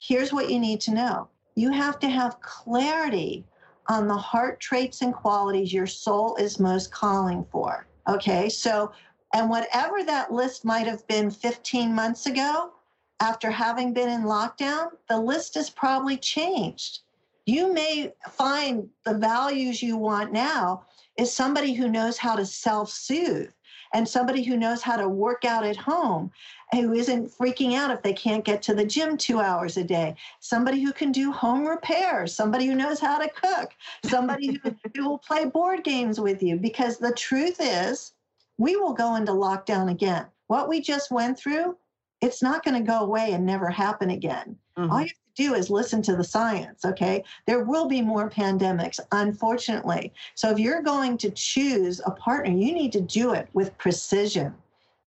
Here's what you need to know you have to have clarity on the heart traits and qualities your soul is most calling for. Okay. So, and whatever that list might have been 15 months ago, after having been in lockdown, the list has probably changed. You may find the values you want now is somebody who knows how to self soothe and somebody who knows how to work out at home who isn't freaking out if they can't get to the gym two hours a day. Somebody who can do home repairs somebody who knows how to cook. Somebody who, who will play board games with you. Because the truth is we will go into lockdown again. What we just went through it's not going to go away and never happen again. Mm-hmm. all you do is listen to the science, okay? There will be more pandemics, unfortunately. So if you're going to choose a partner, you need to do it with precision,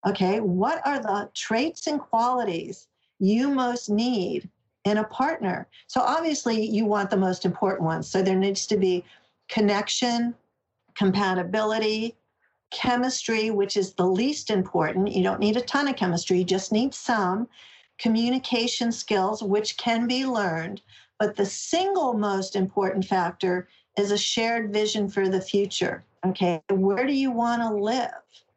okay? What are the traits and qualities you most need in a partner? So obviously, you want the most important ones. So there needs to be connection, compatibility, chemistry, which is the least important. You don't need a ton of chemistry, you just need some communication skills, which can be learned. But the single most important factor is a shared vision for the future. Okay, where do you want to live?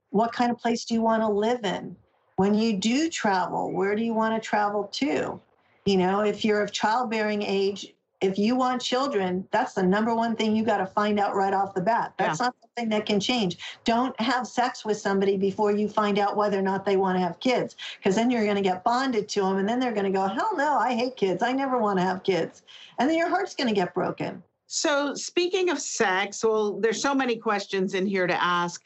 What kind of place do you want to live in? When you do travel, where do you want to travel to? You know, if you're of childbearing age, if you want children, that's the number one thing you got to find out right off the bat. That's yeah. not something that can change. Don't have sex with somebody before you find out whether or not they want to have kids, because then you're going to get bonded to them, and then they're going to go, hell no, I hate kids. I never want to have kids. And then your heart's going to get broken. So, speaking of sex, well, there's so many questions in here to ask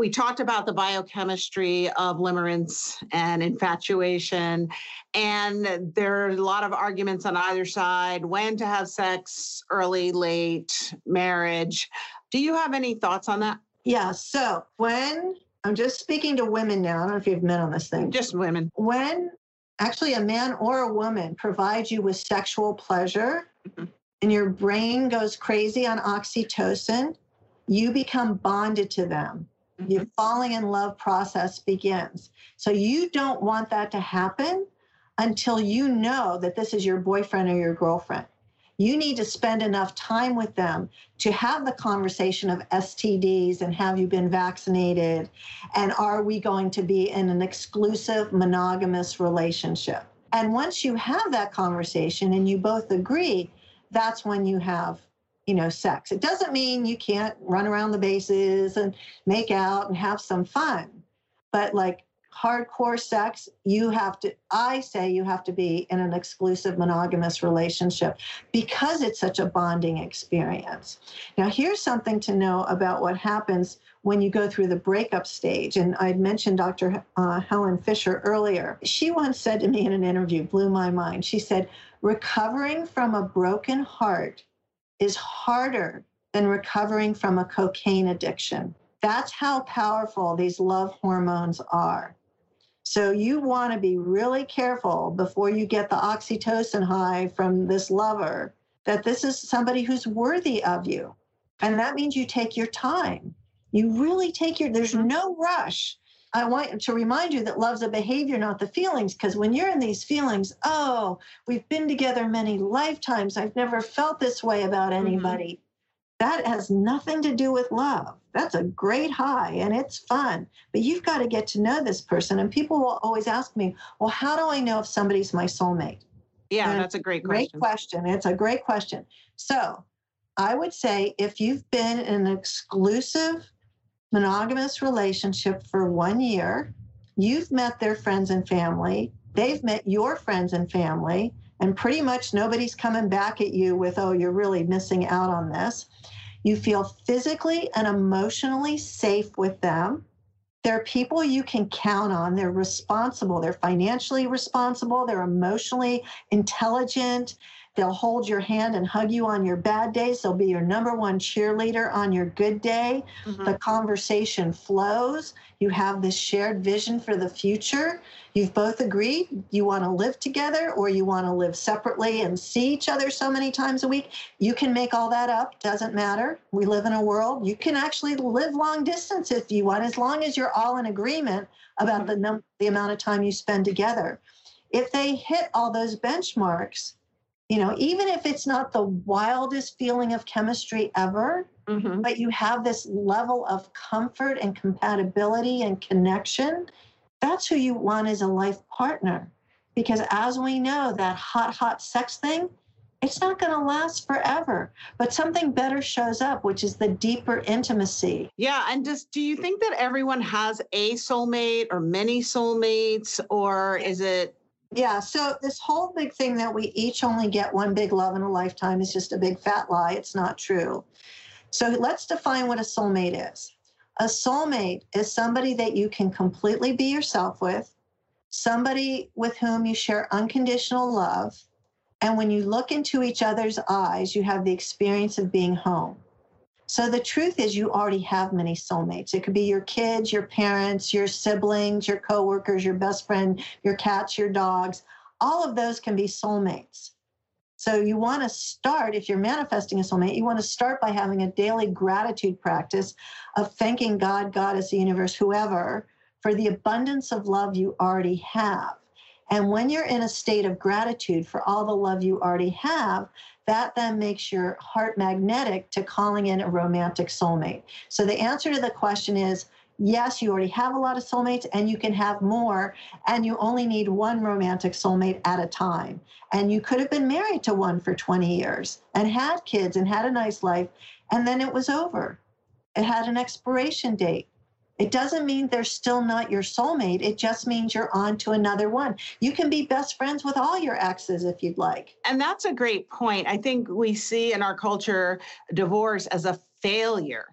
we talked about the biochemistry of limerence and infatuation. And there are a lot of arguments on either side when to have sex, early, late, marriage. Do you have any thoughts on that? Yeah. So when I'm just speaking to women now, I don't know if you've men on this thing. Just women. When actually a man or a woman provides you with sexual pleasure mm-hmm. and your brain goes crazy on oxytocin, you become bonded to them your mm-hmm. falling in love process begins. So you don't want that to happen until you know that this is your boyfriend or your girlfriend. You need to spend enough time with them to have the conversation of STDs and have you been vaccinated? And are we going to be in an exclusive monogamous relationship? And once you have that conversation and you both agree, that's when you have you know, sex. It doesn't mean you can't run around the bases and make out and have some fun. But like hardcore sex, you have to, I say you have to be in an exclusive monogamous relationship because it's such a bonding experience. Now, here's something to know about what happens when you go through the breakup stage. And I mentioned Dr. Uh, Helen Fisher earlier. She once said to me in an interview, blew my mind. She said, recovering from a broken heart is harder than recovering from a cocaine addiction. That's how powerful these love hormones are. So you want to be really careful before you get the oxytocin high from this lover that this is somebody who's worthy of you. And that means you take your time. You really take your, there's Mhm. no rush. I want to remind you that love's a behavior, not the feelings. Because when you're in these feelings, oh, we've been together many lifetimes. I've never felt this way about anybody. That has nothing to do with love. That's a great high and it's fun. But you've got to get to know this person. And people will always ask me, well, how do I know if somebody's my soulmate? Yeah, Uh, that's a great question. Great question. question. It's a great question. So I would say if you've been in an exclusive monogamous relationship for one year, you've met their friends and family, they've met your friends and family, and pretty much nobody's coming back at you with, oh, you're really missing out on this. You feel physically and emotionally safe with them. They're people you can count on. They're responsible. They're financially responsible. They're emotionally intelligent. They'll hold your hand and hug you on your bad days. They'll be your number one cheerleader on your good day. Mhm. The conversation flows. You have this shared vision for the future. You've both agreed you want to live together or you want to live separately and see each other so many times a week. You can make all that up, doesn't matter. We live in a world. You can actually live long distance if you want, as long as you're all in agreement about the, num- the amount of time you spend together. If they hit all those benchmarks, you know, even if it's not the wildest feeling of chemistry ever, Mhm. but you have this level of comfort and compatibility and connection, that's who you want as a life partner. Because as we know, that hot, hot sex thing, it's not going to last forever. But something better shows up, which is the deeper intimacy. Yeah, and just do you think that everyone has a soulmate or many soulmates, or is it? Yeah, so this whole big thing that we each only get one big love in a lifetime is just a big fat lie. It's not true. So let's define what a soulmate is. A soulmate is somebody that you can completely be yourself with, somebody with whom you share unconditional love. And when you look into each other's eyes, you have the experience of being home. So the truth is, you already have many soulmates. It could be your kids, your parents, your siblings, your coworkers, your best friend, your cats, your dogs. All of those can be soulmates. So you want to start, if you're manifesting a soulmate, you want to start by having a daily gratitude practice of thanking God, Goddess, the universe, whoever, for the abundance of love you already have. And when you're in a state of gratitude for all the love you already have, that then makes your heart magnetic to calling in a romantic soulmate. So the answer to the question is yes, you already have a lot of soulmates and you can have more, and you only need one romantic soulmate at a time. And you could have been married to one for 20 years and had kids and had a nice life, and then it was over. It had an expiration date. It doesn't mean they're still not your soulmate. It just means you're on to another one. You can be best friends with all your exes if you'd like. And that's a great point. I think we see in our culture divorce as a failure.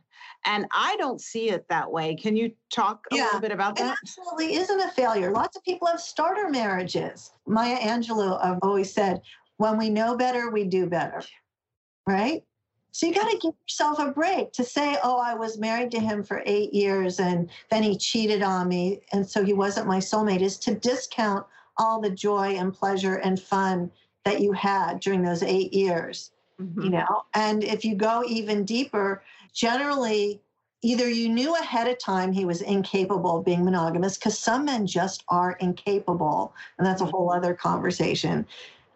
And I don't see it that way. Can you talk a Yeah, little bit about that? It absolutely isn't a failure. Lots of people have starter marriages. Maya Angelou always said, when we know better, we do better. Right? So you got to give yourself a break to say, oh, I was married to him for eight years and then he cheated on me. And so he wasn't my soulmate, is to discount all the joy and pleasure and fun that you had during those eight years Mhm. you know and if you go even deeper generally either you knew ahead of time he was incapable of being monogamous because some men just are incapable and that's a whole other conversation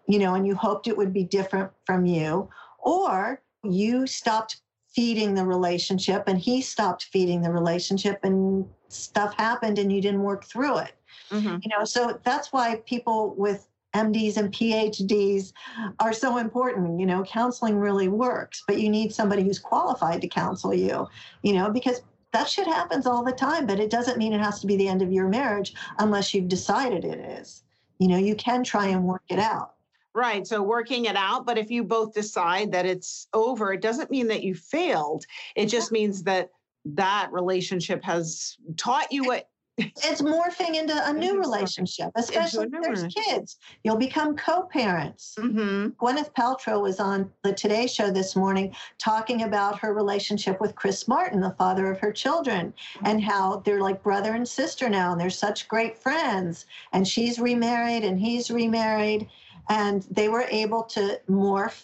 you know and you hoped it would be different from you or you stopped feeding the relationship and he stopped feeding the relationship and stuff happened and you didn't work through it. Mhm. you know so that's why people with mds and phds are so important. You know counseling really works but you need somebody who's qualified to counsel you you know because that shit happens all the time but it doesn't mean it has to be the end of your marriage unless you've decided it is. You know you can try and work it out Right. So working it out. But if you both decide that it's over, it doesn't mean that you failed. It just means that that relationship has taught you what. it's morphing into a new relationship especially if there's kids you'll become co-parents hmm Gwyneth Paltrow was on the Today Show this morning talking about her relationship with Chris Martin, the father of her children, and how they're like brother and sister now, and they're such great friends. And she's remarried and he's remarried, and they were able to morph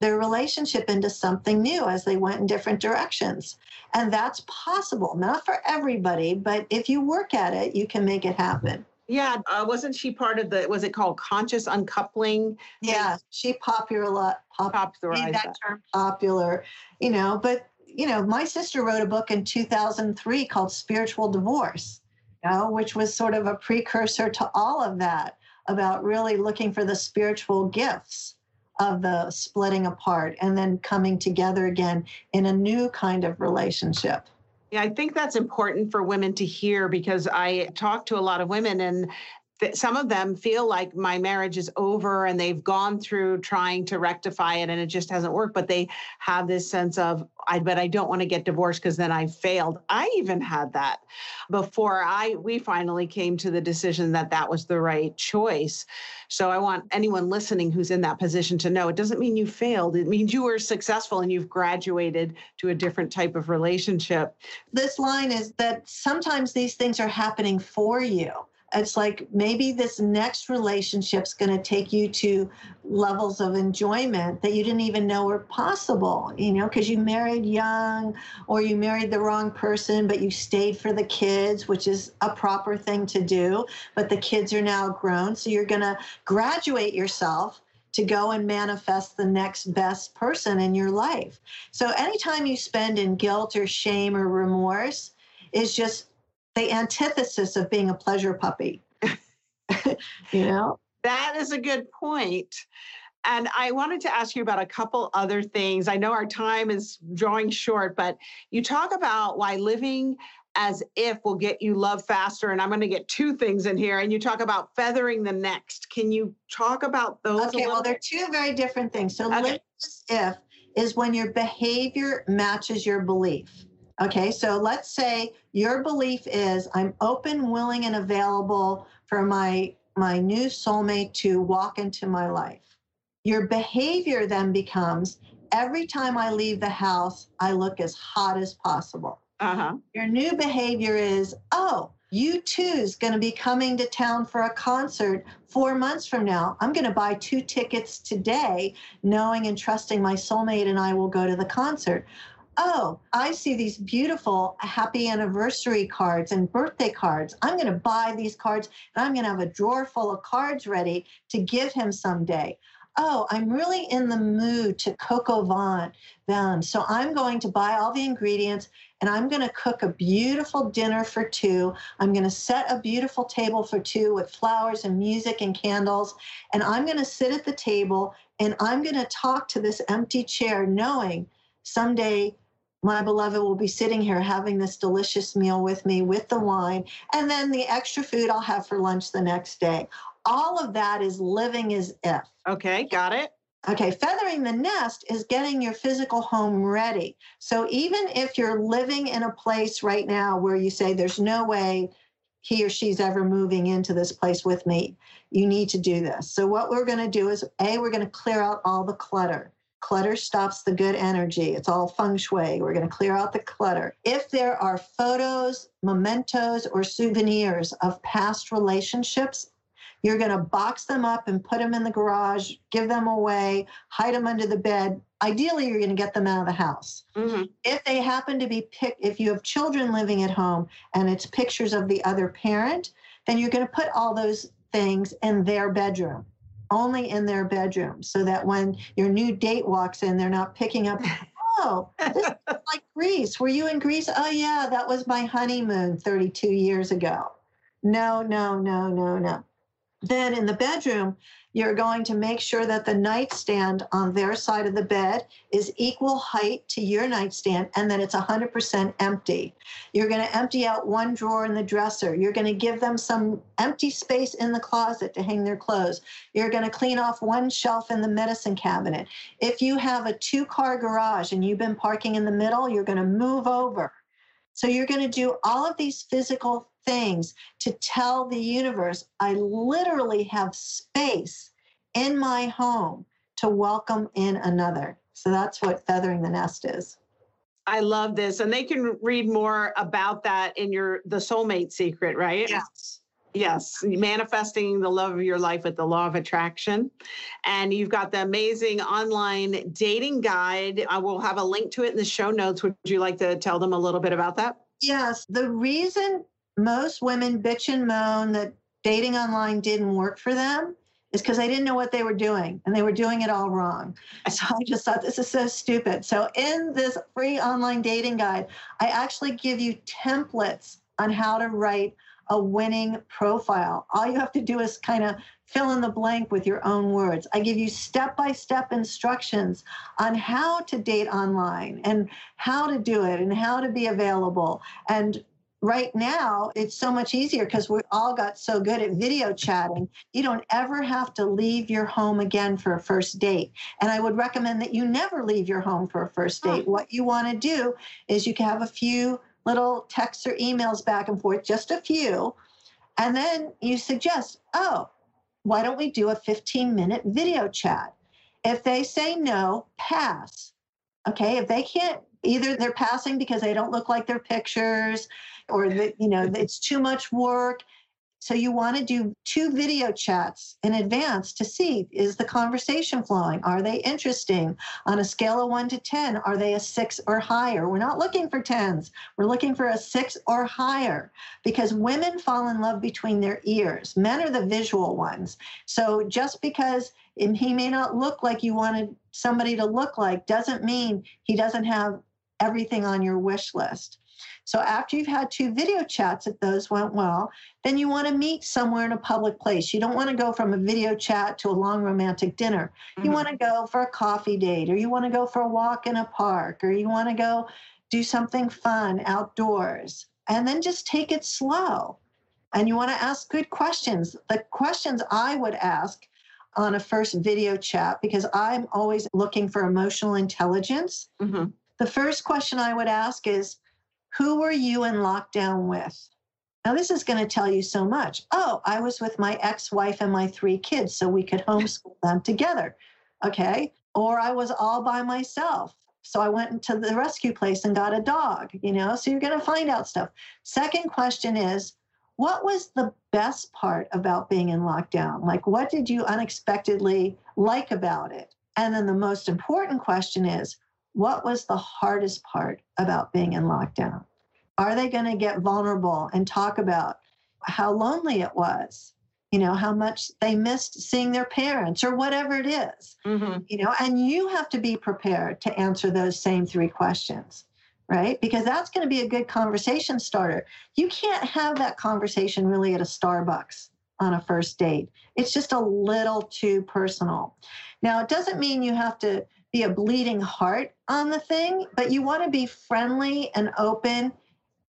their relationship into something new as they went in different directions. And that's possible, not for everybody, but if you work at it, you can make it happen. Yeah, uh, wasn't she part of the? Was it called conscious uncoupling? Yeah, she popular pop, popularized that, that. term popular. You know, but you know, my sister wrote a book in 2003 called Spiritual Divorce, you know, which was sort of a precursor to all of that about really looking for the spiritual gifts of the splitting apart and then coming together again in a new kind of relationship. Yeah, I think that's important for women to hear because I talk to a lot of women and some of them feel like my marriage is over and they've gone through trying to rectify it and it just hasn't worked but they have this sense of I but I don't want to get divorced because then I failed. I even had that before I we finally came to the decision that that was the right choice. So I want anyone listening who's in that position to know it doesn't mean you failed. It means you were successful and you've graduated to a different type of relationship. This line is that sometimes these things are happening for you it's like maybe this next relationship's going to take you to levels of enjoyment that you didn't even know were possible you know because you married young or you married the wrong person but you stayed for the kids which is a proper thing to do but the kids are now grown so you're going to graduate yourself to go and manifest the next best person in your life. So anytime you spend in guilt or shame or remorse is just the antithesis of being a pleasure puppy. you know? That is a good point. And I wanted to ask you about a couple other things. I know our time is drawing short, but you talk about why living as if will get you love faster. And I'm going to get two things in here. And you talk about feathering the next. Can you talk about those? Okay, well, they're two very different things. So, okay. live as if is when your behavior matches your belief. Okay, so let's say your belief is I'm open, willing, and available for my my new soulmate to walk into my life. Your behavior then becomes every time I leave the house, I look as hot as possible. Uh-huh. Your new behavior is, oh, you too is going to be coming to town for a concert four months from now. I'm going to buy two tickets today, knowing and trusting my soulmate and I will go to the concert oh, I see these beautiful happy anniversary cards and birthday cards. I'm going to buy these cards and I'm going to have a drawer full of cards ready to give him someday. Oh, I'm really in the mood to coq au vin them. So I'm going to buy all the ingredients and I'm going to cook a beautiful dinner for two. I'm going to set a beautiful table for two with flowers and music and candles. And I'm going to sit at the table and I'm going to talk to this empty chair knowing someday my beloved will be sitting here having this delicious meal with me with the wine, and then the extra food I'll have for lunch the next day. All of that is living as if. Okay, got it. Okay, feathering the nest is getting your physical home ready. So even if you're living in a place right now where you say there's no way he or she's ever moving into this place with me, you need to do this. So what we're going to do is A, we're going to clear out all the clutter. Clutter stops the good energy. It's all feng shui. We're going to clear out the clutter. If there are photos, mementos, or souvenirs of past relationships, you're going to box them up and put them in the garage, give them away, hide them under the bed. Ideally, you're going to get them out of the house. Mm-hmm. If they happen to be picked, if you have children living at home and it's pictures of the other parent, then you're going to put all those things in their bedroom only in their bedroom so that when your new date walks in, they're not picking up, oh, this is like Greece. Were you in Greece? Oh, yeah, that was my honeymoon 32 years ago. No, no, no, no, no. Then in the bedroom, you're going to make sure that the nightstand on their side of the bed is equal height to your nightstand and that it's 100% empty. You're going to empty out one drawer in the dresser. You're going to give them some empty space in the closet to hang their clothes. You're going to clean off one shelf in the medicine cabinet. If you have a two car garage and you've been parking in the middle, you're going to move over. So you're going to do all of these physical things to tell the universe I literally have space in my home to welcome in another. So that's what feathering the nest is. I love this. And they can read more about that in your The Soulmate Secret, right? Yes. Yes, manifesting the love of your life with the law of attraction. And you've got the amazing online dating guide. I will have a link to it in the show notes. Would you like to tell them a little bit about that? Yes. The reason most women bitch and moan that dating online didn't work for them is because they didn't know what they were doing and they were doing it all wrong. So I just thought this is so stupid. So in this free online dating guide, I actually give you templates on how to write a winning profile. All you have to do is kind of fill in the blank with your own words. I give you step by step instructions on how to date online and how to do it and how to be available. And right now it's so much easier because we all got so good at video chatting. You don't ever have to leave your home again for a first date. And i would recommend that you never leave your home for a first date. What you want to do is you can have a few little texts or emails back and forth just a few and then you suggest oh why don't we do a 15 minute video chat? If they say no pass okay? If they can't either they're passing because they don't look like their pictures or that you know mm-hmm. it's too much work so you want to do two video chats in advance to see is the conversation flowing? Are they interesting? On a scale of one to 10, are they a six or higher? We're not looking for 10s. We're looking for a six or higher because women fall in love between their ears. Men are the visual ones. So just because he may not look like you wanted somebody to look like doesn't mean he doesn't have everything on your wish list. So after you've had two video chats, if those went well, then you want to meet somewhere in a public place. You don't want to go from a video chat to a long romantic dinner. Mm-hmm. You want to go for a coffee date, or you want to go for a walk in a park, or you want to go do something fun outdoors. And then just take it slow. And you want to ask good questions. The questions I would ask on a first video chat, because I'm always looking for emotional intelligence. Mm-hmm. The first question I would ask is, who were you in lockdown with? Now, this is going to tell you so much. Oh, I was with my ex wife and my three kids, so we could homeschool them together. Okay. Or I was all by myself. So I went to the rescue place and got a dog, you know? So you're going to find out stuff. Second question is, what was the best part about being in lockdown? Like, what did you unexpectedly like about it? And then the most important question is, what was the hardest part about being in lockdown? Are they going to get vulnerable and talk about how lonely it was? You know, how much they missed seeing their parents or whatever it is, mm-hmm. You know, and you have to be prepared to answer those same three questions, right? Because that's going to be a good conversation starter. You can't have that conversation really at a Starbucks on a first date. It's just a little too personal. Now, it doesn't mean you have to be a bleeding heart on the thing, but you want to be friendly and open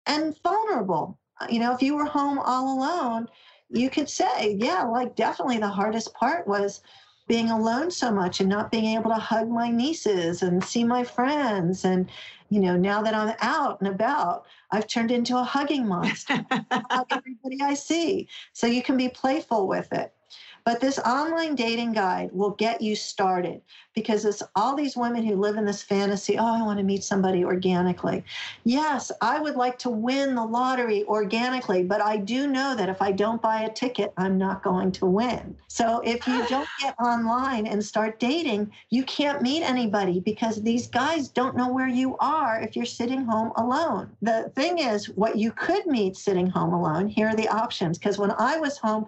and vulnerable. Uh, you know, if you were home all alone, you could say, yeah, like definitely the hardest part was being alone so much and not being able to hug my nieces and see my friends. And, you know, now that I'm out and about, I've turned into a hugging monster. hug everybody I see. So you can be playful with it. But this online dating guide will get you started because it's all these women who live in this fantasy oh, I want to meet somebody organically. Yes, I would like to win the lottery organically, but I do know that if I don't buy a ticket, I'm not going to win. So if you don't get online and start dating, you can't meet anybody because these guys don't know where you are if you're sitting home alone. The thing is, what you could meet sitting home alone, here are the options. Because when I was home,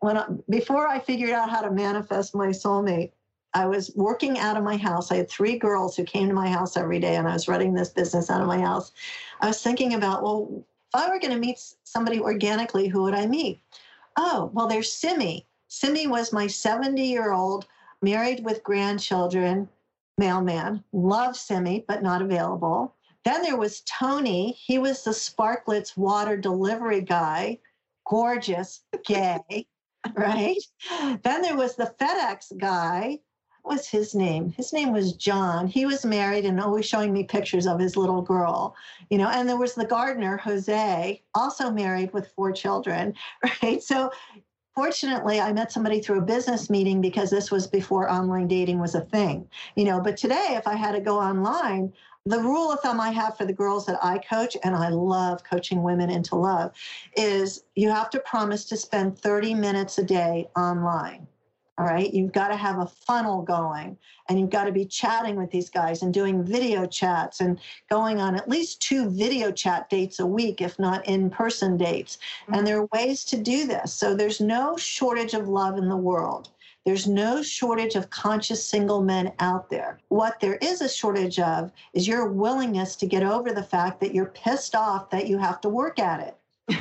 when I, before I figured out how to manifest my soulmate, I was working out of my house. I had three girls who came to my house every day, and I was running this business out of my house. I was thinking about, well, if I were going to meet somebody organically, who would I meet? Oh, well, there's Simi. Simi was my 70 year old, married with grandchildren, mailman. Love Simi, but not available. Then there was Tony. He was the Sparkletts water delivery guy, gorgeous, gay right? Then there was the FedEx guy. What was his name? His name was John. He was married and always showing me pictures of his little girl, you know. And there was the gardener, Jose, also married with four children, right? So fortunately i met somebody through a business meeting because this was before online dating was a thing you know but today if i had to go online the rule of thumb I have for the girls that I coach, and I love coaching women into love, is you have to promise to spend 30 minutes a day online. All right. You've got to have a funnel going and you've got to be chatting with these guys and doing video chats and going on at least two video chat dates a week, if not in person dates. Mm-hmm. And there are ways to do this. So there's no shortage of love in the world. There's no shortage of conscious single men out there. What there is a shortage of is your willingness to get over the fact that you're pissed off that you have to work at it.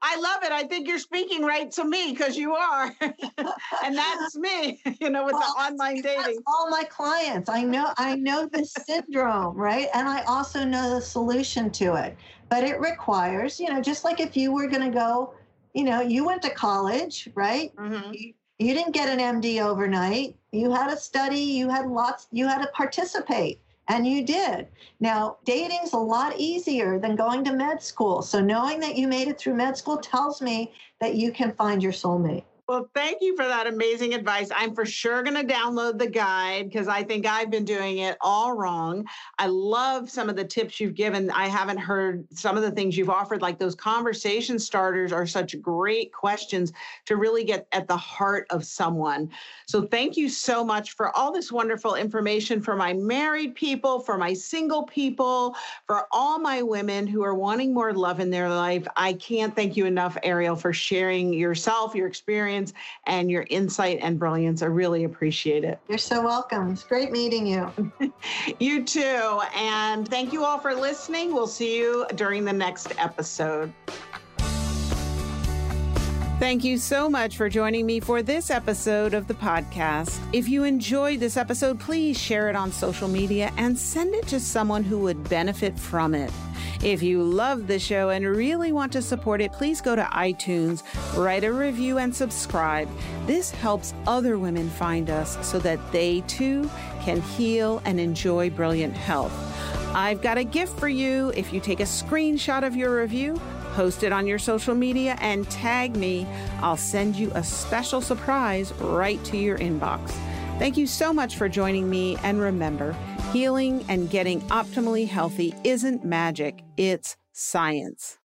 I love it. I think you're speaking right to me because you are. and that's me, you know, with well, the online dating. all my clients. I know I know the syndrome, right? And I also know the solution to it. But it requires, you know, just like if you were going to go, you know, you went to college, right? Mm-hmm. You, you didn't get an MD overnight. You had to study, you had lots, you had to participate. And you did. Now, dating's a lot easier than going to med school. So knowing that you made it through med school tells me that you can find your soulmate. Well, thank you for that amazing advice. I'm for sure going to download the guide because I think I've been doing it all wrong. I love some of the tips you've given. I haven't heard some of the things you've offered, like those conversation starters are such great questions to really get at the heart of someone. So, thank you so much for all this wonderful information for my married people, for my single people, for all my women who are wanting more love in their life. I can't thank you enough, Arielle, for sharing yourself, your experience experience and your insight and brilliance. I really appreciate it. You're so welcome. It's great meeting you. you too. And thank you all for listening. We'll see you during the next episode. Thank you so much for joining me for this episode of the podcast. If you enjoyed this episode, please share it on social media and send it to someone who would benefit from it. If you love the show and really want to support it, please go to iTunes, write a review, and subscribe. This helps other women find us so that they too can heal and enjoy brilliant health. I've got a gift for you. If you take a screenshot of your review, post it on your social media, and tag me, I'll send you a special surprise right to your inbox. Thank you so much for joining me, and remember, Healing and getting optimally healthy isn't magic, it's science.